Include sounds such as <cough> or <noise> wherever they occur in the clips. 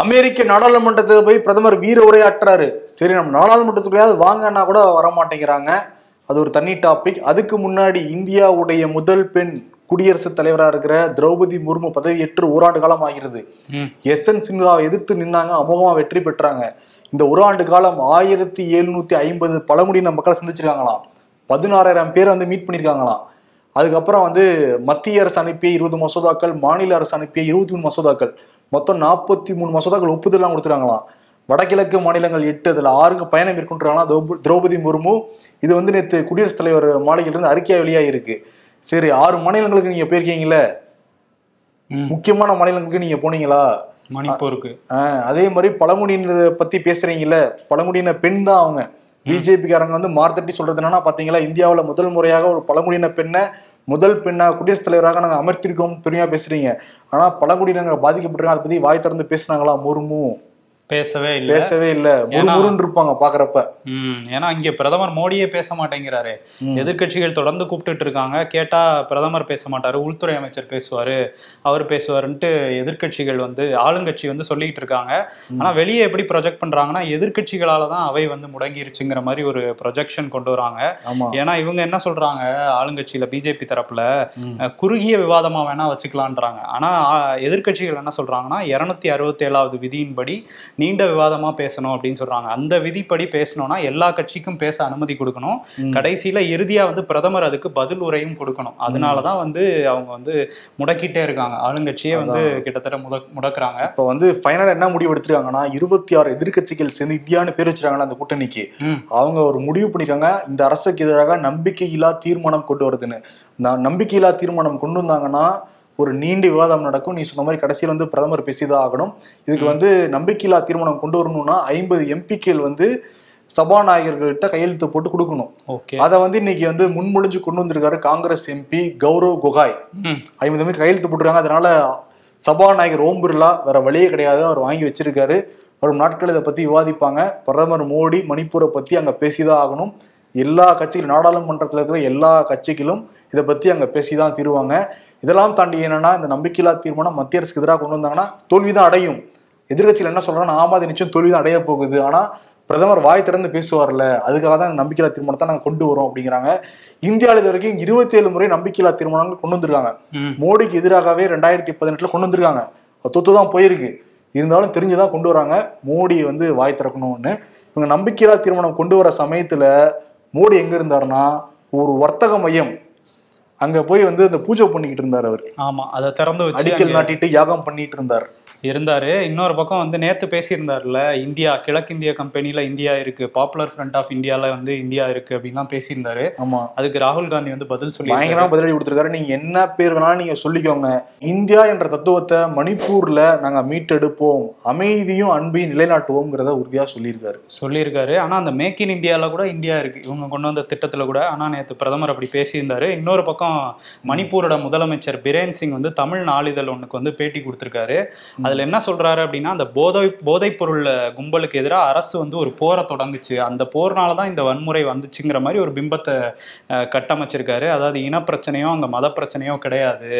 அமெரிக்க நாடாளுமன்றத்தில் போய் பிரதமர் வீர உரையாற்றுறாரு. சரி நம்ம நாடாளுமன்றத்துக்குள்ளேயாவது வாங்கன்னா கூட வர மாட்டேங்கிறாங்க அது ஒரு தனி டாபிக் அதுக்கு முன்னாடி இந்தியாவுடைய முதல் பெண் குடியரசுத் தலைவராக இருக்கிற திரௌபதி முர்மு பதவியேற்று ஓராண்டு காலம் ஆகிறது. எஸ் என் சின்ஹாவை எதிர்த்து நின்னாங்க அமோகமா வெற்றி பெற்றாங்க. இந்த ஒரு ஆண்டு காலம் ஆயிரத்தி எழுநூத்தி ஐம்பது பழங்குடியின மக்களை சந்திச்சிருக்காங்களாம். பதினாறாயிரம் பேர் வந்து மீட் பண்ணியிருக்காங்களாம் அதுக்கப்புறம் வந்து மத்திய அரசு அனுப்பிய இருபது மசோதாக்கள் மாநில அரசு அனுப்பிய இருபத்தி மூணு மசோதாக்கள். மொத்தம் நாற்பத்தி மூணு மசோதாக்கள் ஒப்புதல்லாம் கொடுத்துருக்காங்களாம். வடகிழக்கு மாநிலங்கள் எட்டு அதுல ஆறுக்கு பயணம் திரௌப- திரௌபதி முர்மு இது வந்து நேற்று குடியரசுத் தலைவர் மாளிகையிலிருந்து அறிக்கையா வெளியாகிருக்கு சரி ஆறு மாநிலங்களுக்கு நீங்க போயிருக்கீங்களே. முக்கியமான மாநிலங்களுக்கு நீங்க போனீங்களா? மணிப்பூருக்கு. அதே மாதிரி பழங்குடியினரை பத்தி பேசுறீங்கல்ல? பழங்குடியின பெண் தான் அவங்க. பிஜேபிக்காரங்க வந்து மார்த்தட்டி சொல்றது என்னன்னா பாத்தீங்களா இந்தியாவுல முதல் முறையாக ஒரு பழங்குடியின பெண்ணை முதல் பெண்ணாக குடியரசுத் தலைவராக நாங்கள் அமர்த்திருக்கோம். பெருமையாக பேசுகிறீங்க ஆனால் பழங்குடியினங்க பாதிக்கப்பட்டிருக்காங்க. அதை பற்றி வாய் திறந்து பேசுனாங்களா? முர்மு பேசவே இல்ல. பேசவே இல்ல. இருப்பாங்க பாக்குறப்ப. ஏன்னா இங்க பிரதமர் மோடியே பேச மாட்டேங்கிறாரு. ம். எதிர்க்கட்சிகள் தொடர்ந்து கூப்பிட்டுட்டு இருக்காங்க. கேட்டா பிரதமர் பேச மாட்டாரு உள்துறை அமைச்சர் பேசுவாரு அவர் பேசுவாருன்ட்டு எதிர்க்கட்சிகள் வந்து ஆளுங்கட்சி வந்து சொல்லிட்டு இருக்காங்க. ஆனா வெளியே எப்படி ப்ரொஜெக்ட் பண்றாங்கன்னா எதிர்க்கட்சிகளால தான் அவை வந்து முடங்கிருச்சுங்கிற மாதிரி ஒரு ப்ரொஜெக்ஷன் கொண்டு வராங்க. ஏன்னா இவங்க என்ன சொல்றாங்க ஆளுங்கட்சியில பிஜேபி தரப்புல? குறுகிய விவாதமா வேணா வச்சுக்கலான்றாங்க. ஆனா எதிர்க்கட்சிகள் என்ன சொல்றாங்கன்னா இருநூத்தி அறுபத்தி ஏழாவது விதியின்படி நீண்ட விவாதமா பேசணும் அப்படின்னு சொல்றாங்க. அந்த விதிப்படி பேசணும்னா எல்லா கட்சிக்கும் பேச அனுமதி கொடுக்கணும். கடைசியில இறுதியா வந்து பிரதமர் அதுக்கு பதில் உரையும் கொடுக்கணும். அதனாலதான் வந்து அவங்க வந்து முடக்கிட்டே இருக்காங்க. ஆளுங்கட்சியே வந்து கிட்டத்தட்ட முட முடக்குறாங்க. இப்ப வந்து ஃபைனலா என்ன முடிவு எடுத்திருக்காங்கன்னா இருபத்தி ஆறு எதிர்க்கட்சிகள் சேர்ந்து இந்தியான்னு பேர் வச்சிருக்காங்களா அந்த கூட்டணிக்கு. அவங்க ஒரு முடிவு பண்ணிருக்காங்க இந்த அரசுக்கு எதிராக நம்பிக்கையில்லா தீர்மானம் கொண்டு வருதுன்னு. நான் நம்பிக்கையில்லா தீர்மானம் கொண்டு வந்தாங்கன்னா ஒரு நீண்ட விவாதம் நடக்கும். நீ சொன்ன மாதிரி கடைசியில் வந்து பிரதமர் பேசிதான் ஆகணும். இதுக்கு வந்து நம்பிக்கையில்லா தீர்மானம் கொண்டு வரணும்னா ஐம்பது எம்பிக்கள் வந்து சபாநாயகர்கள்ட்ட கையெழுத்து போட்டு கொடுக்கணும். ஓகே. அதை வந்து இன்னைக்கு வந்து முன்மொழிஞ்சு கொண்டு வந்திருக்காரு காங்கிரஸ் எம்பி கௌரவ் கோகாய். ஐம்பது பேர் கையெழுத்து போட்டிருக்காங்க. அதனால சபாநாயகர் ஓம் பிர்லா வேற வழியே கிடையாது. அவர் வாங்கி வச்சிருக்காரு. வரும் நாட்கள் இதை பத்தி விவாதிப்பாங்க. பிரதமர் மோடி மணிப்பூரை பத்தி அங்க பேசிதான் ஆகணும். எல்லா கட்சிகளும் நாடாளுமன்றத்தில் இருக்கிற எல்லா கட்சிகளும் இதை பத்தி அங்க பேசிதான் தீருவாங்க. இதெல்லாம் தாண்டி என்னன்னா இந்த நம்பிக்கையில்லா தீர்மானம் மத்திய அரசுக்கு எதிராக கொண்டு வந்தாங்கன்னா தோல்விதான் அடையும். எதிர்கட்சியில் என்ன சொல்றாங்கன்னா ஆமா அது நிச்சயம் தோல்விதான் அடைய போகுது. ஆனா பிரதமர் வாய் திறந்து பேசுவார்ல அதுக்காக தான் இந்த நம்பிக்கையில்லா தீர்மானத்தை நாங்கள் கொண்டு வரோம் அப்படிங்கிறாங்க. இந்தியாவில் இது வரைக்கும் இருபத்தி ஏழு முறை நம்பிக்கையில்லா தீர்மானங்கள் கொண்டு வந்திருக்காங்க. மோடிக்கு எதிராகவே ரெண்டாயிரத்தி பதினெட்டுல கொண்டு வந்திருக்காங்க. தொத்து தான் போயிருக்கு. இருந்தாலும் தெரிஞ்சுதான் கொண்டு வராங்க. மோடி வந்து வாய் திறக்கணும்னு. இவங்க நம்பிக்கையில்லா தீர்மானம் கொண்டு வர சமயத்துல மோடி எங்க இருந்தாருன்னா ஒரு வர்த்தக மையம் அங்க போய் வந்து அந்த பூஜை பண்ணிக்கிட்டு இருந்தார் அவர். ஆமா அதை திறந்து அடிக்கல் நாட்டிட்டு யாகம் பண்ணிட்டு இருந்தார். இருந்தாரு. இன்னொரு பக்கம் வந்து நேத்து பேசியிருந்தாருல இந்தியா கிழக்கிந்திய கம்பெனில இந்தியா இருக்கு. பாப்புலர் ஃப்ரண்ட் ஆஃப் இந்தியால வந்து இந்தியா இருக்கு அப்படின்லாம் பேசியிருந்தாரு. ஆமா. அதுக்கு ராகுல் காந்தி வந்து பதில் சொல்லி பயங்கரமா பதிலடி கொடுத்திருக்காரு. நீங்க என்ன பேர் வேணாலும் நீங்க சொல்லிக்கோங்க. இந்தியா என்ற தத்துவத்தை மணிப்பூர்ல நாங்க மீட்டெடுப்போம். அமைதியும் அன்பையும் நிலைநாட்டுவோம்ங்கிறத உறுதியா சொல்லியிருக்காரு. சொல்லியிருக்காரு. ஆனா அந்த மேக் இன் இந்தியால கூட இந்தியா இருக்கு. இவங்க கொண்டு வந்த திட்டத்துல கூட. ஆனா நேத்து பிரதமர் அப்படி பேசியிருந்தாரு. இன்னொரு பக்கம் மணிப்பூரோட முதலமைச்சர் பிரேன் சிங் வந்து தமிழ் நாளிதழ் ஒண்ணுக்கு வந்து பேட்டி கொடுத்திருக்காரு. அதுல என்ன சொல்றாரு அப்படின்னா அந்த போதை போதைப் பொருள் கும்பலுக்கு எதிராக அரசு வந்து ஒரு போரை தொடங்குச்சு. அந்த போர்னால தான் இந்த வன்முறை வந்துச்சுங்கிற மாதிரி ஒரு பிம்பத்தை கட்டமைச்சிருக்காரு. அதாவது இனப்பிரச்சனையோ அங்க மத பிரச்சனையோ கிடையாது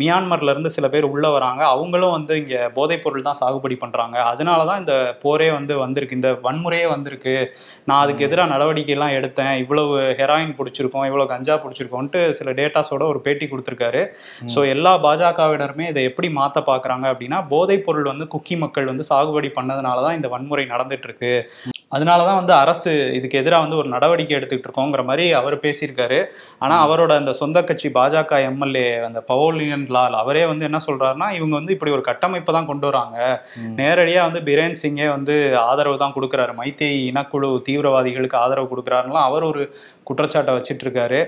மியான்மர்ல இருந்து சில பேர் உள்ள வராங்க. அவங்களும் வந்து இங்க போதைப் பொருள் தான் சாகுபடி பண்றாங்க. அதனால தான் இந்த போரே வந்து வந்திருக்கு. இந்த வன்முறையே வந்திருக்கு. நான் அதுக்கு எதிராக நடவடிக்கை எல்லாம் எடுத்தேன். இவ்வளவு ஹெராயின் பிடிச்சிருக்கோம் இவ்வளவு கஞ்சா பிடிச்சிருக்கோன்ட்டு சில டேட்டாஸோட ஒரு பேட்டி கொடுத்திருக்காரு. ஸோ எல்லா பாஜகவினருமே இதை எப்படி மாத்த பாக்குறாங்க அப்படின்னா போதைப் பொருள் வந்து குக்கி மக்கள் வந்து சாகுபடி பண்ணதுனால தான் இந்த வன்முறை நடந்துட்டு இருக்கு அதனால தான் வந்து அரசு இதுக்கு எதிராக வந்து ஒரு நடவடிக்கை எடுத்துக்கிட்டு இருக்கோங்கிற மாதிரி அவர் பேசியிருக்காரு. ஆனா அவரோட அந்த சொந்த கட்சி பாஜக எம்எல்ஏ அந்த பவோலியன் லால் அவரே வந்து என்ன சொல்றாருன்னா இவங்க வந்து இப்படி ஒரு கட்டமைப்பை தான் கொண்டு வராங்க. ம். நேரடியா வந்து பிரேன் சிங்கே வந்து ஆதரவு தான் கொடுக்குறாரு. மைத்தேயி இனக்குழு தீவிரவாதிகளுக்கு ஆதரவு கொடுக்குறாருலாம் அவர் ஒரு குற்றச்சாட்டை வச்சிட்டு இருக்காரு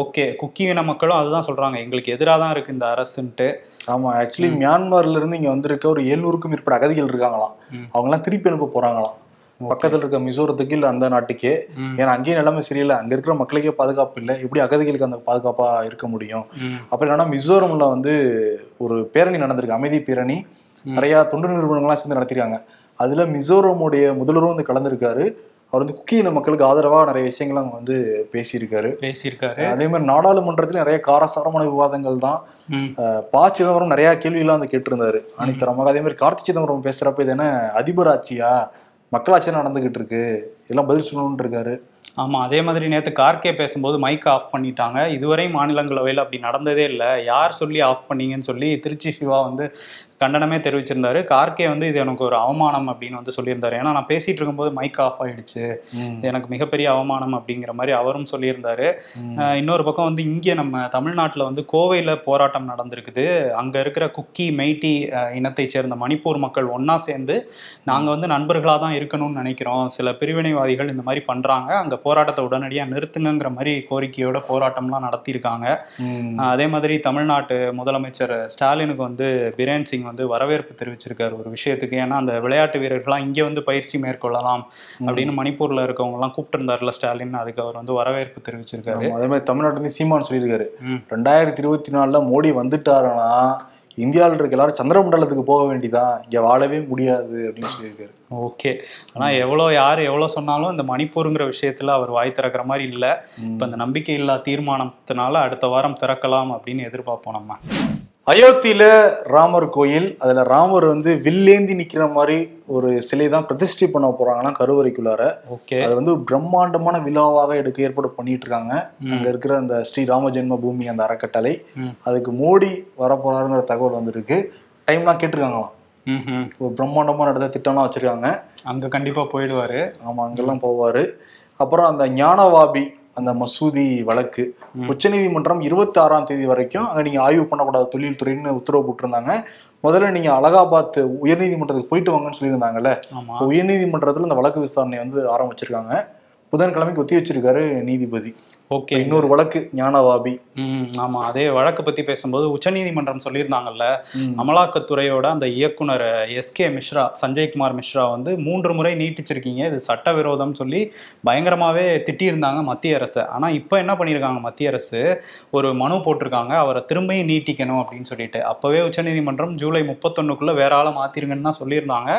ஓகே. குக்கி இன மக்களும் அதுதான் சொல்றாங்க. எங்களுக்கு எதிராக தான் இருக்கு இந்த அரசுன்ட்டு. ஆமா ஆக்சுவலி மியான்மர்ல இருந்து இங்க வந்திருக்க ஒரு எழுநூறுக்கும் மேற்பட்ட அகதிகள் இருக்காங்களாம். அவங்க எல்லாம் திருப்பி அனுப்ப போறாங்களாம். பக்கத்துல இருக்க மிசோரத்துக்கு இல்ல அந்த நாட்டுக்கே. ஏன்னா அங்கேயும் நிலைமை சரியில்லை. அங்க இருக்கிற மக்களுக்கே பாதுகாப்பு இல்லை. எப்படி அகதிகளுக்கு அந்த பாதுகாப்பா இருக்க முடியும்? அப்புறம் என்னன்னா மிசோரம்ல வந்து ஒரு பேரணி நடந்திருக்கு. அமைதி பேரணி. நிறைய தொண்டு நிறுவனங்கள்லாம் சேர்ந்து நடத்திருக்காங்க. அதுல மிசோரமுடைய முதல்வரும் வந்து கலந்துருக்காரு. அவர் வந்து குக்கி இன மக்களுக்கு ஆதரவா நிறைய விஷயங்கள் அங்க வந்து பேசியிருக்காரு. பேசியிருக்காரு. அதே மாதிரி நாடாளுமன்றத்துல நிறைய காரசாரமான விவாதங்கள் தான். ப. சிதம்பரம் நிறைய கேள்வியெல்லாம் வந்து கேட்டிருந்தாரு. ஆணித்தரமாக அதே மாதிரி கார்த்தி சிதம்பரம் பேசுறப்ப இது என்ன அதிபர் ஆட்சியா மக்களாட்சி நடந்துகிட்டு இருக்கு எல்லாம் பதில் சொல்லணும்னு இருக்காரு. ஆமா அதே மாதிரி நேத்து கார்கே பேசும்போது மைக் ஆஃப் பண்ணிட்டாங்க. இதுவரை மாநிலங்களவையில் அப்படி நடந்ததே இல்லை. யார் சொல்லி ஆஃப் பண்ணீங்கன்னு சொல்லி திருச்சி சிவா வந்து கண்டனமே தெரிவிச்சிருந்தாரு. கார்கே வந்து இது எனக்கு ஒரு அவமானம் அப்படின்னு வந்து சொல்லியிருந்தாரு. ஏன்னா நான் பேசிட்டு இருக்கும்போது மைக் ஆஃப் ஆயிடுச்சு. இது எனக்கு மிகப்பெரிய அவமானம் அப்படிங்கிற மாதிரி அவரும் சொல்லியிருந்தாரு. இன்னொரு பக்கம் வந்து இங்கே நம்ம தமிழ்நாட்டில் வந்து கோவையில் போராட்டம் நடந்திருக்குது. அங்கே இருக்கிற குக்கி மெய்ட்டி அஹ், இனத்தைச் சேர்ந்த மணிப்பூர் மக்கள் ஒன்றா சேர்ந்து நாங்கள் வந்து நண்பர்களாக தான் இருக்கணும்னு நினைக்கிறோம். சில பிரிவினைவாதிகள் இந்த மாதிரி பண்ணுறாங்க அங்கே போராட்டத்தை உடனடியாக நிறுத்துங்கங்கிற மாதிரி கோரிக்கையோட போராட்டம்லாம் நடத்தியிருக்காங்க. அதே மாதிரி தமிழ்நாட்டு முதலமைச்சர் ஸ்டாலினுக்கு வந்து பிரேன் சிங் வந்து வரவேற்பு தெரிவிச்சிருக்காரு ஒரு விஷயத்துக்கு. ஏன்னா அந்த விளையாட்டு வீரர்கள்லாம் இங்கே வந்து பயிற்சி மேற்கொள்ளலாம் அப்படின்னு மணிப்பூர்ல இருக்கவங்க எல்லாம் கூப்பிட்டு இருந்தாருல ஸ்டாலின். அதுக்கு அவர் வந்து வரவேற்பு தெரிவிச்சிருக்காரு. அதே மாதிரி தமிழ்நாட்டுல இருந்து சீமான் சொல்லியிருக்காரு. ரெண்டாயிரத்தி இருபத்தி நாலுல மோடி வந்துட்டாருன்னா இந்தியாவில் இருக்க எல்லாரும் சந்திரமண்டலத்துக்கு போக வேண்டியதான் இங்க வாழவே முடியாது அப்படின்னு சொல்லியிருக்காரு. ஓகே. ஆனா எவ்வளோ யார் எவ்வளோ சொன்னாலும் இந்த மணிப்பூருங்கிற விஷயத்துல அவர் வாய் திறக்கிற மாதிரி இல்லை. இப்போ இந்த நம்பிக்கை இல்லா தீர்மானத்தினால அடுத்த வாரம் திறக்கலாம் அப்படின்னு எதிர்பார்ப்போம் நம்ம. அயோத்தியில ராமர் கோயில் அதுல ராமர் வந்து வில்லேந்தி நிக்கிற மாதிரி ஒரு சிலை தான் பிரதிஷ்டை பண்ண போறாங்கன்னா கருவறைக்குள்ளார. ஓகே. அது வந்து பிரம்மாண்டமான விழாவாக எடுக்க ஏற்பாடு பண்ணிட்டு இருக்காங்க. அங்க இருக்கிற அந்த ஸ்ரீ ராம ஜென்ம பூமி அந்த அறக்கட்டளை. அதுக்கு மோடி வரப்போறாருங்கிற தகவல் வந்திருக்கு. டைம்லாம் கேட்டிருக்காங்களாம். ஒரு பிரம்மாண்டமான இடத்த திட்டம்லாம் வச்சிருக்காங்க. அங்க கண்டிப்பா போயிடுவாரு. ஆமா அங்கெல்லாம் போவாரு. அப்புறம் அந்த ஞானவாபி அந்த மசூதி வழக்கு. உச்சநீதிமன்றம் இருபத்தி ஆறாம் தேதி வரைக்கும் அங்க நீங்க ஆய்வு பண்ணக்கூடாது தொழில்துறைன்னு உத்தரவு போட்டிருந்தாங்க. முதல்ல நீங்க அலகாபாத் உயர்நீதிமன்றத்துக்கு போயிட்டு வாங்கன்னு சொல்லியிருந்தாங்கல்ல. உயர்நீதிமன்றத்துல இந்த வழக்கு விசாரணை வந்து ஆரம்பிச்சிருக்காங்க. புதன்கிழமைக்கு ஒத்தி வச்சிருக்காரு நீதிபதி. ஓகே. இன்னொரு வழக்கு ஞானவாபி. ம் ஆமா. அதே வழக்கு பத்தி பேசும்போது உச்சநீதிமன்றம் சொல்லியிருந்தாங்கல்ல. அமலாக்கத்துறையோட அந்த இயக்குனர் எஸ்கே மிஸ்ரா சஞ்சய்குமார் மிஸ்ரா வந்து மூன்று முறை நீட்டிச்சிருக்கீங்க இது சட்டவிரோதம் சொல்லி பயங்கரமாவே திட்டியிருந்தாங்க மத்திய அரசை. ஆனா இப்போ என்ன பண்ணியிருக்காங்க மத்திய அரசு? ஒரு மனு போட்டிருக்காங்க அவரை திரும்பியும் நீட்டிக்கணும் அப்படின்னு சொல்லிட்டு. அப்பவே உச்சநீதிமன்றம் ஜூலை முப்பத்தொன்னுக்குள்ள வேற ஆளை மாத்திருங்கன்னு தான் சொல்லியிருந்தாங்க.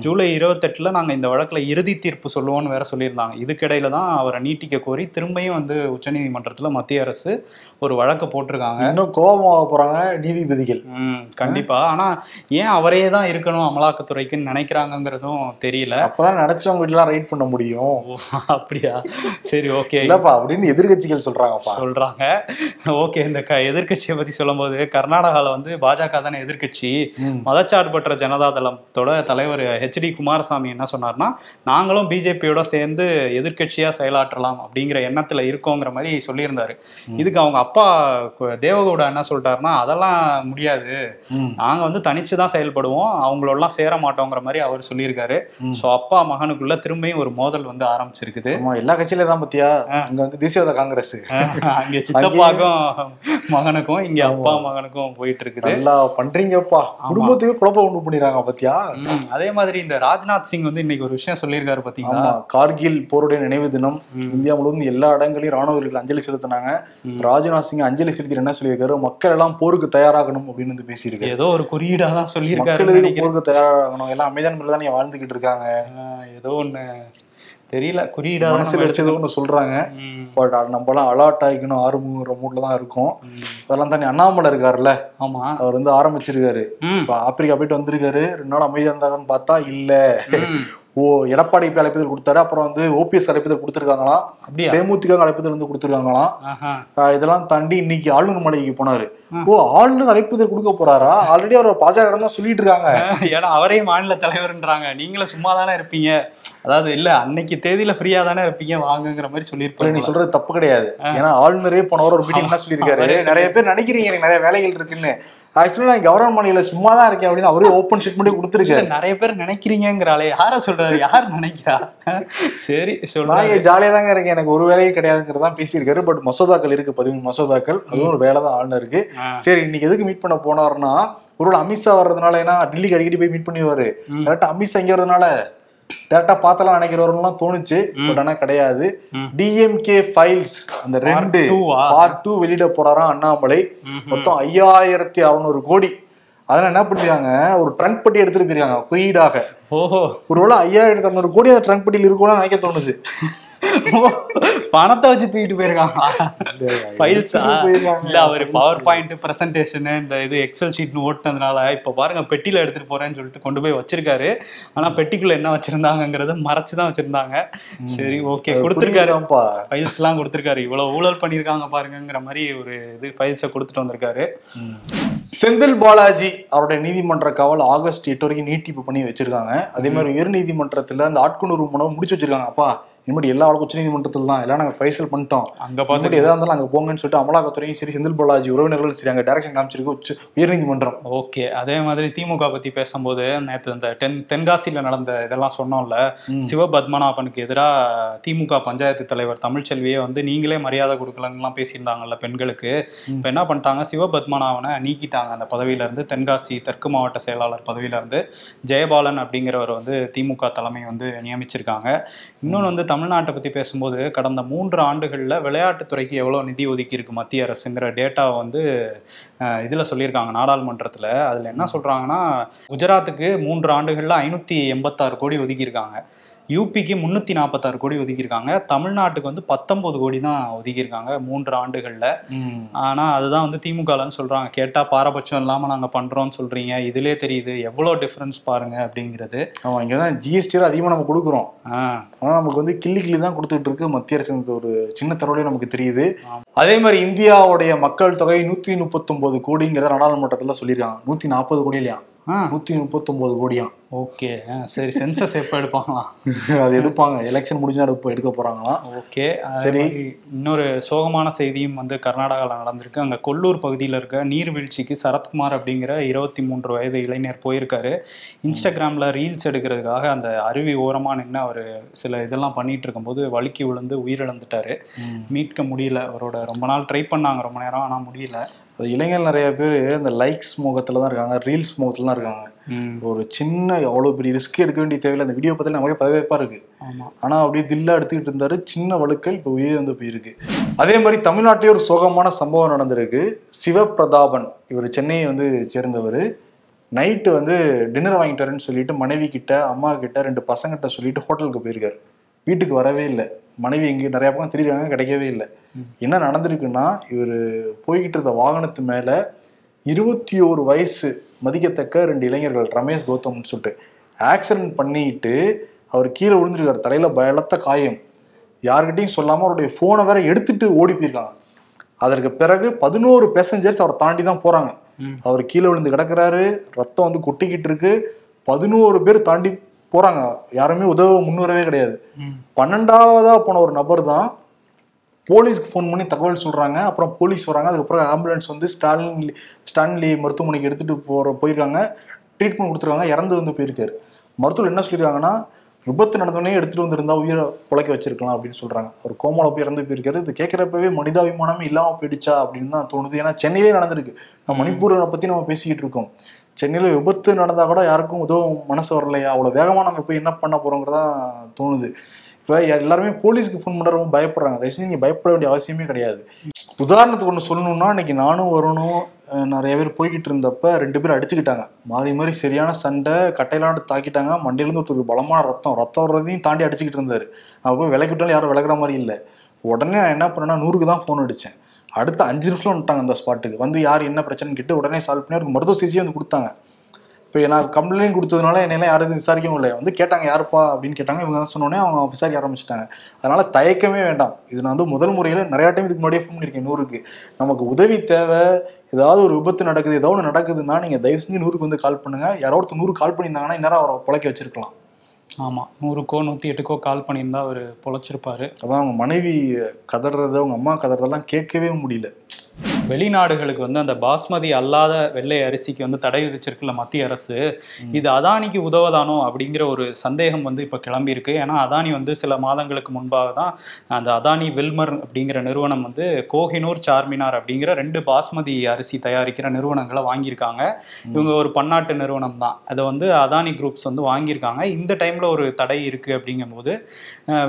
ஜூலை இருபத்தெட்டுல நாங்க இந்த வழக்குல இறுதி தீர்ப்பு சொல்லுவோம்னு வேற சொல்லியிருந்தாங்க. இதுக்கிடையில தான் அவரை நீட்டிக்க கோரி திரும்பியும் வந்து உச்சநீதிமன்றத்துல மத்திய அரசு ஒரு வழக்கு போட்டிருக்காங்க. இன்னும் கோபமாக போறாங்க நீதிபதிகள். ம் கண்டிப்பா. ஆனா ஏன் அவரே தான் இருக்கணும் அமலாக்கத்துறைக்குன்னு நினைக்கிறாங்கங்கிறதும் தெரியல. அப்பதான் நினைச்சவங்க வீட்டுலாம் ரைட் பண்ண முடியும். அப்படியா? சரி ஓகே. இல்லப்பா அப்படின்னு எதிர்கட்சிகள் சொல்றாங்கப்பா. சொல்றாங்க. ஓகே இந்த க எதிர்க்கட்சியை பத்தி சொல்லும்போது கர்நாடகால வந்து பாஜக தானே எதிர்க்கட்சி. ம். மதச்சார்பற்ற ஜனதா தளத்தோட தலைவர் ஹெச்டி குமாரசாமி என்ன சொன்னார்னா நாங்களும் பிஜேபியோட சேர்ந்து எதிர்க்கட்சியா செயலாற்றலாம் அப்படிங்கிற எண்ணத்துல இருக்கோங்கிற மாதிரி சொல்லியிருந்தாரு. இதுக்கு அவங்க அப்பா தேவகவுடா என்ன சொல்லிட்டாருன்னா அதெல்லாம் முடியாது. நாங்க வந்து தனிச்சு தான் செயல்படுவோம். அவங்களெல்லாம் சேர மாட்டோங்கிற மாதிரி அவர் சொல்லியிருக்காரு. ஸோ அப்பா மகனுக்குள்ள திரும்பியும் ஒரு மோதல் வந்து ஆரம்பிச்சிருக்குது. எல்லா கட்சியில தான் பாத்தியா? அங்க வந்து தேசியவாத காங்கிரஸ். அங்க சித்தப்பாக்கும் மகனுக்கும் இங்க அப்பா மகனுக்கும் போயிட்டு இருக்குது நல்லா பண்றீங்கப்பா. குடும்பத்துக்கு குழப்பம் உண்டு பண்ணிடுறாங்க பாத்தியா? அதே மாதிரி இந்த ராஜ்நாத் சிங் வந்து இன்னைக்கு ஒரு விஷயம் சொல்லியிருக்காரு பாத்தீங்களா? ஆமா கார்கில் போருடைய நினைவு தினம். இந்தியா முழுவதும் எல்லா இடங்களையும் ராணுவ வீரர்கள் அஞ்சலி செலுத்தினாங்க. ராஜ்நாத் சிங் அஞ்சலி செலுத்தி என்ன சொல்லியிருக்காரு? மக்கள் எல்லாம் போருக்கு தயாராகணும் அப்படின்னு வந்து பேசியிருக்காரு. ஏதோ ஒரு குறியீடா தான் சொல்லியிருக்காரு போருக்கு தயாராகணும்? எல்லாம் அமைதியான முறையில் தான் வாழ்ந்துகிட்டு இருக்காங்க. ஏதோ ஒண்ணு தெரியல. குறியீடா மனசுல வச்சது ஒண்ணு சொல்றாங்க. ம், பட் நம்ம எல்லாம் அலர்ட் ஆகிக்கணும் ஆரம்பிக்கிற மூட்ல தான் இருக்கோம். அதெல்லாம் தானே அண்ணாமலை இருக்காருல்ல? ஆமா. அவர் வந்து ஆரம்பிச்சிருக்காரு. இப்ப ஆப்பிரிக்கா போயிட்டு வந்திருக்காரு. ரெண்டு நாள் அமைதியா இருந்தாங்கன்னு பார்த்தா இல்ல. ஓ எடப்பாடி இப்ப அழைப்புதல் கொடுத்தாரு. அப்புறம் வந்து ஓபிஎஸ் அழைப்புதல் கொடுத்துருக்காங்களாம். தேமுதிக அழைப்புதல் வந்து கொடுத்துருக்காங்களாம். இதெல்லாம் தாண்டி இன்னைக்கு ஆளுநர் மாளிகைக்கு போனாரு. ஓ ஆளுநர் அழைப்புதல் கொடுக்க போறாரா? ஆல்ரெடி அவர் பாஜக தான் சொல்லிட்டு இருக்காங்க. ஏன்னா அவரே மாநில தலைவர்ன்றாங்க. நீங்களும் சும்மா தானே இருப்பீங்க. அதாவது இல்ல அன்னைக்கு தேதியில ஃப்ரீயா தானே இருப்பீங்க. வாங்குங்கிற மாதிரி இல்ல, நீ சொல்லியிருப்பாங்க சொல்றது தப்பு கிடையாது. ஏன்னா ஆளுநரே போன ஒரு மீட்டிங் என்ன சொல்லியிருக்காரு? நிறைய பேர் நினைக்கிறீங்க எனக்கு நிறைய வேலைகள் இருக்குன்னு. ஆக்சுவலி நான் கவர்மெண்ட் மாநில சும்மா தான் இருக்கேன் அப்படின்னு அவரே ஓப்பன் ஸ்டேட்மெண்ட் கொடுத்துருக்காரு. நிறைய பேர் நினைக்கிறீங்கிறாளே யார சொல்றாரு? யார் நினைக்கிறா? சரி சொல்றாங்க ஜாலியா தாங்க இருக்கேன். எனக்கு ஒரு வேலையே கிடையாதுங்கிறதா பேசியிருக்காரு. பட் மசோதாக்கள் இருக்கு பதிமூணு மசோதாக்கள். அதுவும் ஒரு வேலை தான் ஆளுநருக்கு சரி இன்னைக்கு எதுக்கு மீட் பண்ண போனாருன்னா ஒருவேளை அமித்ஷா வர்றதுனால ஏன்னா டெல்லிக்கு அடிக்கடி போய் மீட் பண்ணுவாரு. ம். கரெக்டா அமித்ஷா இங்க வரதுனால டேரக்டா பார்த்தலாம் நினைக்கிறவரெல்லாம் தோணுச்சு. பட் ஆனா கிடையாது. டிஎம்கே ஃபைல்ஸ் அந்த ரெண்டு? பார்ட் டூ வெளியிட போறாராம் அண்ணாமலை. மொத்தம் ஐயாயிரத்தி அறுநூறு கோடி அதெல்லாம் என்ன பண்ணிருக்காங்க ஒரு ட்ரங்க் பெட்டி எடுத்துட்டு போயிருக்காங்க குறியீடாக ஒருவேளை ஐயாயிரத்தி அறுநூறு கோடி அந்த ட்ரங்க் பெட்டியில் இருக்கும்னு நினைக்க தோணுது பணத்தை வச்சு தூக்கிட்டு போயிருக்காங்க. ஃபைல்ஸா. இல்ல அவர் பவர் பாயிண்ட் பிரசன்டேஷன் இந்த இது எக்ஸல் ஷீட் ஓட்டுனதுனால இப்ப பாருங்க பெட்டியில எடுத்துட்டு போறேன்னு சொல்லிட்டு கொண்டு போய் வச்சிருக்காரு. ஆனா பெட்டிக்குள்ள என்ன வச்சிருந்தாங்கங்கறத மறைச்சு தான் வச்சிருந்தாங்க. சரி ஓகே கொடுத்திருக்காரு. ஃபைல்ஸ் எல்லாம் கொடுத்திருக்காரு. இவ்வளவு ஊழல் பண்ணிருக்காங்க பாருங்கங்கிற மாதிரி ஒரு இது ஃபைல்ஸை கொடுத்துட்டு வந்திருக்காரு. செந்தில் பாலாஜி அவருடைய நீதிமன்ற காவல் ஆகஸ்ட் எட்டு வரைக்கும் நீட்டிப்பு பண்ணி வச்சிருக்காங்க. அதே மாதிரி உயர் நீதிமன்றத்துல அந்த ஆட்கொணர்வு மனு முடிச்சு வச்சிருக்காங்க. அப்பா இனிமேட்டு எல்லா வழக்கு உச்ச நீதிமன்றத்தில் தான் எல்லாம் நாங்க ஃபைசல் பண்ணிட்டோம். அங்க இனிமேட்டு பார்த்து எதா இருந்தாலும் அங்க போங்கன்னு சொல்லிட்டு அமலாக்கத்துறையும் சரி செந்தில் பாலாஜி உறவினர்களும் சரி அங்க டைரக்ஷன் காமிச்சிருக்கு உச்ச உயர் நீதிமன்றம் ஓகே. அதே மாதிரி திமுக பத்தி பேசும்போது நேத்து இந்த தென் தென்காசியில நடந்த இதெல்லாம் சொன்னோம்ல. சிவபத்மநாபனுக்கு எதிராக திமுக பஞ்சாயத்து தலைவர் தமிழ்ச்செல்வியே வந்து நீங்களே மரியாதை கொடுக்கலங்கலாம் பேசியிருந்தாங்கல்ல பெண்களுக்கு. இப்போ என்ன பண்ணிட்டாங்க? சிவபத்மநாபனை நீக்கிட்டாங்க அந்த பதவியில இருந்து தென்காசி தெற்கு மாவட்ட செயலாளர் பதவியில இருந்து ஜெயபாலன் அப்படிங்கிறவர் வந்து திமுக தலைமை வந்து நியமிச்சிருக்காங்க. இன்னொன்று வந்து தமிழ்நாட்டை பத்தி பேசும்போது கடந்த மூன்று ஆண்டுகளில் விளையாட்டுத்துறைக்கு எவ்வளோ நிதி ஒதுக்கி இருக்கு மத்திய அரசுங்கிற டேட்டாவை வந்து இதில் இதுல சொல்லியிருக்காங்க நாடாளுமன்றத்துல. அதுல என்ன சொல்றாங்கன்னா குஜராத்துக்கு மூன்று ஆண்டுகள்ல ஐநூத்தி எண்பத்தாறு கோடி ஒதுக்கியிருக்காங்க. யூபிக்கு முன்னூத்தி நாற்பத்தாறு கோடி ஒதுக்கியிருக்காங்க. தமிழ்நாட்டுக்கு வந்து பத்தொன்பது கோடி தான் ஒதுக்கியிருக்காங்க மூன்று ஆண்டுகள்ல. ஆனா அதுதான் வந்து திமுகலன்னு சொல்றாங்க. கேட்டா பாரபட்சம் இல்லாம நாங்க பண்றோம்னு சொல்றீங்க. இதுலயே தெரியுது. எவ்வளவு டிஃபரன்ஸ் பாருங்க அப்படிங்கிறது. ஆமா இங்கதான் ஜிஎஸ்டி அதிகமா நம்ம கொடுக்குறோம். ஆஹ் ஆனா நமக்கு வந்து கிள்ளி கிள்ளி தான் கொடுத்துட்டு இருக்கு. மத்திய அரசு ஒரு சின்ன தரவுலயே நமக்கு தெரியுது. அதே மாதிரி இந்தியாவுடைய மக்கள் தொகை நூத்தி முப்பத்தொன்பது கோடிங்கிறத நாடாளுமன்றத்துல சொல்லியிருக்காங்க. நூத்தி நாற்பது கோடி இல்லையா ஆஹ் நூத்தி முப்பத்தொன்பது கோடியா? ஓகே. சரி சென்சஸ் எப்போ எடுப்பாங்களாம் <laughs> அது எடுப்பாங்க. எலெக்ஷன் முடிஞ்சா எடுப்ப எடுக்க போறாங்களாம் ஓகே. சரி. இன்னொரு சோகமான செய்தியும் வந்து கர்நாடகாவில் நடந்திருக்கு. அங்கே கொல்லூர் பகுதியில் இருக்க நீர்வீழ்ச்சிக்கு சரத்குமார் அப்படிங்கிற இருபத்தி மூன்று வயது இளைஞர் போயிருக்காரு. இன்ஸ்டாகிராமில் ரீல்ஸ் எடுக்கிறதுக்காக அந்த அருவி ஓரமாக நின்று அவர் சில இதெல்லாம் பண்ணிட்டு இருக்கும்போது வழுக்கி விழுந்து உயிரிழந்துட்டாரு. மீட்க முடியல. அவரோட ரொம்ப நாள் ட்ரை பண்ணாங்க. ரொம்ப நேரம் ஆனால் முடியல. அது இளைஞர்கள் நிறைய பேர் இந்த லைக்ஸ் முகத்துல தான் இருக்காங்க. ரீல்ஸ் முகத்துல தான் இருக்காங்க. ஒரு சின்ன அவ்வளவு பெரிய ரிஸ்க் எடுக்க வேண்டிய தேவையில்லை. அந்த வீடியோ பார்த்தாலே நமக்கே பதவிப்பா இருக்கு ஆமாம் ஆனா அப்படியே தில்லா எடுத்துக்கிட்டு இருந்தாரு. சின்ன வழுக்கல் இப்போ உயிர் வந்து போயிருக்கு. அதே மாதிரி தமிழ்நாட்டிலே ஒரு சோகமான சம்பவம் நடந்திருக்கு. சிவபிரதாபன் இவர் சென்னையை வந்து சேர்ந்தவர். நைட்டு வந்து டின்னர் வாங்கிட்டு வரேன்னு சொல்லிட்டு மனைவி கிட்ட அம்மா கிட்ட ரெண்டு பசங்கிட்ட சொல்லிட்டு ஹோட்டலுக்கு போயிருக்காரு. வீட்டுக்கு வரவே இல்லை. மனைவி எங்கேயும் நிறைய பக்கம் தெரியுறாங்க கிடைக்கவே இல்லை. என்ன நடந்திருக்குன்னா இவர் போய்கிட்டு இருந்த வாகனத்து மேல இருபத்தி ஓரு வயசு மதிக்கத்தக்க ரெண்டு இளைஞர்கள் ரமேஷ் கௌதம்னு சொல்லிட்டு. ஆக்சிடென்ட் பண்ணிட்டு அவர் கீழே விழுந்திருக்காரு தலையில பலத்த காயம். யார்கிட்டயும் சொல்லாம அவருடைய போனை வேற எடுத்துட்டு ஓடி போயிருக்காங்க. அதற்கு பிறகு பதினோரு பேசஞ்சர்ஸ் அவரை தாண்டி தான் போறாங்க. ம். அவர் கீழே விழுந்து கிடக்குறாரு ரத்தம் வந்து கொட்டிக்கிட்டு இருக்கு. பதினோரு பேர் தாண்டி போறாங்க. யாருமே உதவ முன்வரவே கிடையாது. ம். பன்னெண்டாவதா போன ஒரு நபர் தான் போலீஸ்க்கு ஃபோன் பண்ணி தகவல் சொல்றாங்க. அப்புறம் போலீஸ் வராங்க. அதுக்கப்புறம் ஆம்புலன்ஸ் வந்து ஸ்டான்லி ஸ்டான்லி மருத்துவமனைக்கு எடுத்துட்டு போற போயிருக்காங்க. ட்ரீட்மெண்ட் கொடுத்துருக்காங்க. இறந்து வந்து போயிருக்காரு. மருத்துவர் என்ன சொல்லியிருக்காங்கன்னா விபத்து நடந்தோடனே எடுத்துட்டு வந்திருந்தா உயிரை புழைக்க வச்சிருக்கலாம் அப்படின்னு சொல்றாங்க. ஒரு கோமால போய் இறந்து போயிருக்காரு. இது கேட்கறப்பவே மனிதாபிமானமே இல்லாம போயிடுச்சா அப்படின்னு தான் தோணுது. ஏன்னா சென்னையிலே நடந்திருக்கு. நம்ம மணிப்பூரை பத்தி நம்ம பேசிக்கிட்டு இருக்கோம். சென்னையில விபத்து நடந்தா கூட யாருக்கும் உதவும் மனசு வரலையா? அவ்வளவு வேகமா நம்ம போய் என்ன பண்ண போறோங்கிறதா தோணுது. இப்போ எல்லாருமே போலீஸ்க்கு ஃபோன் பண்ண ரொம்ப பயப்படுறாங்க. தயவுசெய்து நீங்கள் பயப்பட வேண்டிய அவசியமே கிடையாது. உதாரணத்துக்கு ஒன்று சொல்லணும்னா இன்னைக்கு நானும் வரணும் நிறைய பேர் போய்கிட்டு இருந்தப்ப ரெண்டு பேரும் அடிச்சுக்கிட்டாங்க. மாறி மாறி சரியான சண்டை கட்டையிலாண்டு தாக்கிட்டாங்க. மண்டையிலேருந்து ஒருத்தருக்கு பலமான ரத்தம். ரத்தம் வர்றதையும் தாண்டி அடிச்சுக்கிட்டு இருந்தாரு. அப்போ போய் விட்டாலும் யாரும் விலகுற மாதிரி இல்லை. உடனே நான் என்ன பண்ணேன்னா நூறுக்கு தான் ஃபோன் அடித்தேன் அடுத்த அஞ்சு நிமிஷம் வந்துட்டாங்க அந்த ஸ்பாட்டுக்கு வந்து யார் என்ன பிரச்சனைன்னு கேட்டு உடனே சால்வ் பண்ணி அவருக்கு மருத்துவ சிகிச்சையும் வந்து கொடுத்தாங்க. இப்போ நான் கம்ப்ளைண்ட் கொடுத்ததுனால என்னெல்லாம் யாரும் எதுவும் விசாரிக்கவும் இல்லை. வந்து கேட்டாங்க யாருப்பா? அப்படின்னு கேட்டாங்க. இவங்க தான் சொன்னோடனே அவங்க விசாரிக்க ஆரம்பிச்சிட்டாங்க. அதனால தயக்கமே வேண்டாம். இது நான் வந்து முதல் முறையில் நிறைய டைம் இதுக்கு முன்னாடியே ஃபோன் பண்ணியிருக்கேன் நூறுக்கு. நமக்கு உதவி தேவை ஏதாவது ஒரு விபத்து நடக்குது ஏதோ ஒன்று நடக்குதுன்னா நீங்கள் தயவு செஞ்சு நூறுக்கு வந்து கால் பண்ணுங்க. யாரோ ஒருத்தர் நூறு கால் பண்ணியிருந்தாங்கன்னா இந்நேரம் அவரை புழைக்க வச்சிருக்கலாம். ஆமா. நூறுக்கோ நூத்தி எட்டுக்கோ கால் பண்ணியிருந்தா அவர் பொழைச்சிருப்பாரு. அதான் அவங்க மனைவி கதறது அவங்க அம்மா கதறதெல்லாம் கேட்கவே முடியல. வெளிநாடுகளுக்கு வந்து அந்த பாஸ்மதி அல்லாத வெள்ளை அரிசிக்கு வந்து தடை விதிச்சிருக்குல்ல மத்திய அரசு. இது அதானிக்கு உதவதானோ அப்படிங்கிற ஒரு சந்தேகம் வந்து இப்போ கிளம்பி இருக்கு ஏன்னா அதானி வந்து சில மாதங்களுக்கு முன்பாக தான் அந்த அதானி வில்மர் அப்படிங்கிற நிறுவனம் வந்து கோஹினூர் சார்மினார் அப்படிங்கிற ரெண்டு பாஸ்மதி அரிசி தயாரிக்கிற நிறுவனங்களை வாங்கியிருக்காங்க. இவங்க ஒரு பன்னாட்டு நிறுவனம் தான். அதை வந்து அதானி குரூப்ஸ் வந்து வாங்கியிருக்காங்க. இந்த டைம்ல ஒரு தடை இருக்கு அப்படிங்கும்போது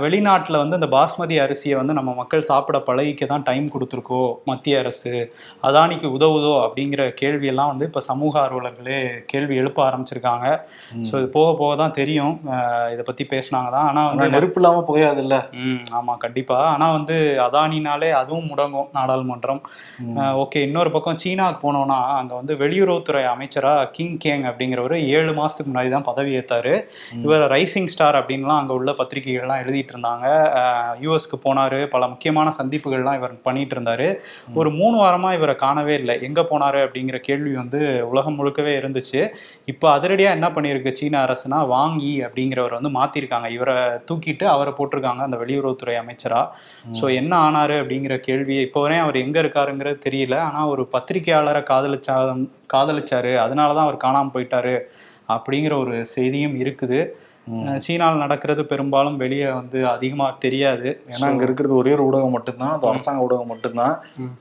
வெளிநாட்டுல வந்து அந்த பாஸ்மதி அரிசியை வந்து நம்ம மக்கள் சாப்பிட பழகிக்க தான் டைம் கொடுத்துருக்கோ மத்திய அரசு? அதானிக்கு உதவுதோ அப்படிங்கிற கேள்வியெல்லாம் வந்து இப்போ சமூக ஆர்வலர்களே கேள்வி எழுப்ப ஆரம்பிச்சிருக்காங்க. ஸோ இது போக போக தான் தெரியும். இதை பற்றி பேசினாங்க தான். ஆனால் ஆனா வந்து நெருப்பு இல்லாம புகையாதுல்ல ம் ஆமாம் கண்டிப்பாக ஆனால் வந்து அதானினாலே அதுவும் முடங்கும் நாடாளுமன்றம். ஓகே இன்னொரு பக்கம் சீனாவுக்கு போனோம்னா அங்கே வந்து வெளியுறவுத்துறை அமைச்சராக கிங் கேங் அப்படிங்கிறவர் ஏழு மாதத்துக்கு முன்னாடி தான் பதவி ஏற்றாரு இவர் ரைசிங் ஸ்டார் அப்படின்லாம் அங்கே உள்ள பத்திரிகைகள்லாம் எழுதிட்டு இருந்தாங்க. யூஎஸ்க்கு போனார். பல முக்கியமான சந்திப்புகள்லாம் இவர் பண்ணிட்டு இருந்தாரு. ஒரு மூணு வாரமாக இவரை காணவே இல்லை. எங்கே போனாரு அப்படிங்கிற கேள்வி வந்து உலகம் முழுக்கவே இருந்துச்சு. இப்போ அதிரடியாக என்ன பண்ணியிருக்கு சீன அரசுனா வாங்கி அப்படிங்கிறவர் வந்து மாற்றிருக்காங்க இவரை தூக்கிட்டு அவரை போட்டிருக்காங்க அந்த வெளியுறவுத்துறை அமைச்சராக ஸோ என்ன ஆனாரு அப்படிங்கிற கேள்வி இப்போ வரையும் அவர் எங்கே இருக்காருங்கிறது தெரியல. ஆனால் ஒரு பத்திரிகையாளரை காதலிச்சா காதலிச்சாரு. அதனால தான் அவர் காணாமல் போயிட்டாரு அப்படிங்கிற ஒரு செய்தியும் இருக்குது. சீனால நடக்கிறது பெரும்பாலும் வெளியே வந்து அதிகமாக தெரியாது. ஏன்னா அங்க இருக்கிறது ஒரே ஒரு ஊடகம் மட்டும்தான் அது அரசாங்க ஊடகம் மட்டும்தான்.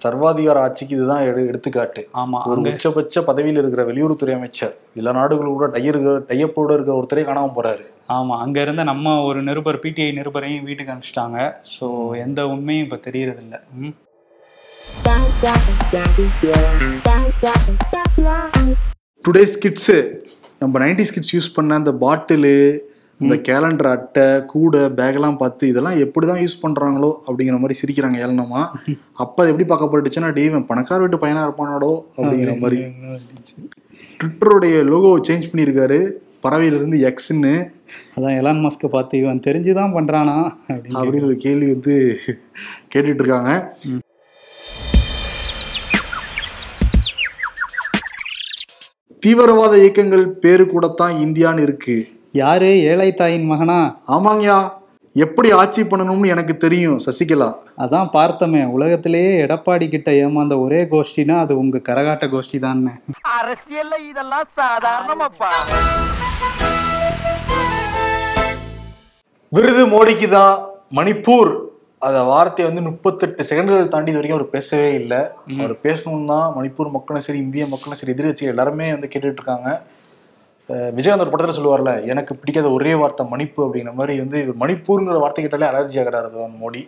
சர்வாதிகார ஆட்சிக்கு இதுதான் எடு- எடுத்துக்காட்டு. ஆமா ஒரு உச்சபட்ச பதவியில் இருக்கிற வெளியுறவுத்துறை அமைச்சர் எல்லா நாடுகள் கூட டையர் டையப்போட இருக்கிற ஒருத்தரே காணாம போறாரு. ஆமா அங்க இருந்த நம்ம ஒரு நிருபர் பிடிஐ நிருபரையும் வீட்டுக்கு அனுப்பிச்சிட்டாங்க. ஸோ எந்த உண்மையும் இப்போ தெரியறது இல்ல ம். டுடேஸ் கிட்ஸு நம்ம நைன்டி கிட்ஸ் யூஸ் பண்ண அந்த பாட்டிலு இந்த கேலண்டர் அட்டை கூடை பேக்லாம் பார்த்து இதெல்லாம் எப்படி தான் யூஸ் பண்ணுறாங்களோ அப்படிங்கிற மாதிரி சிரிக்கிறாங்க ஏளனமா. <laughs> அப்போ அது எப்படி பார்க்கப்பட்டுச்சுன்னா டே இவன் பணக்கார வீட்டு பையனா இருப்பானாடோ அப்படிங்கிற மாதிரி. ட்விட்டருடைய லோகோவை சேஞ்ச் பண்ணியிருக்காரு. பறவையிலிருந்து எக்ஸ்ன்னு அதான் எலான் மஸ்கை பார்த்து இவன் தெரிஞ்சுதான் பண்றானா அப்படின்னு அப்படின்னு ஒரு கேள்வி வந்து கேட்டுட்டு இருக்காங்க. தீவிரவாத இயக்கங்கள் பேரு கூடத்தான் இந்தியான்னு இருக்கு. யாரு ஏழை தாயின் மகனா? ஆமாங்கய்யா. எப்படி ஆட்சி பண்ணணும்னு எனக்கு தெரியும் சசிகலா. அதான் பார்த்தமே உலகத்திலேயே எடப்பாடி கிட்ட ஏமாந்த ஒரே கோஷ்டினா அது உங்க கரகாட்ட கோஷ்டி தான் அரசியல்ல இதெல்லாம் சாதாரணமாப்பா. விருது மோடிக்கு தான் மணிப்பூர். அந்த வார்த்தையை வந்து முப்பத்தெட்டு செகண்டுகள் தாண்டி இது வரைக்கும் அவர் பேசவே இல்லை. அவர் பேசணும்னு தான் மணிப்பூர் மக்களும் சரி இந்திய மக்களும் சரி எதிர்கட்சிகள் எல்லாருமே வந்து கேட்டுட்டு இருக்காங்க. விஜயகாந்த் ஒரு படத்துல சொல்லுவார்ல எனக்கு பிடிக்காத ஒரே வார்த்தை மணிப்பு அப்படிங்கிற மாதிரி வந்து இவர் மணிப்பூருங்கிற வார்த்தை கேட்டாலே அலர்ஜி ஆகிறாரு பிரதமர் மோடி.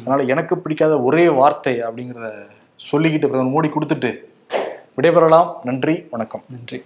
அதனால எனக்கு பிடிக்காத ஒரே வார்த்தை அப்படிங்கிறத சொல்லிக்கிட்டு பிரதமர் மோடி கொடுத்துட்டு விடைபெறலாம். நன்றி வணக்கம். நன்றி.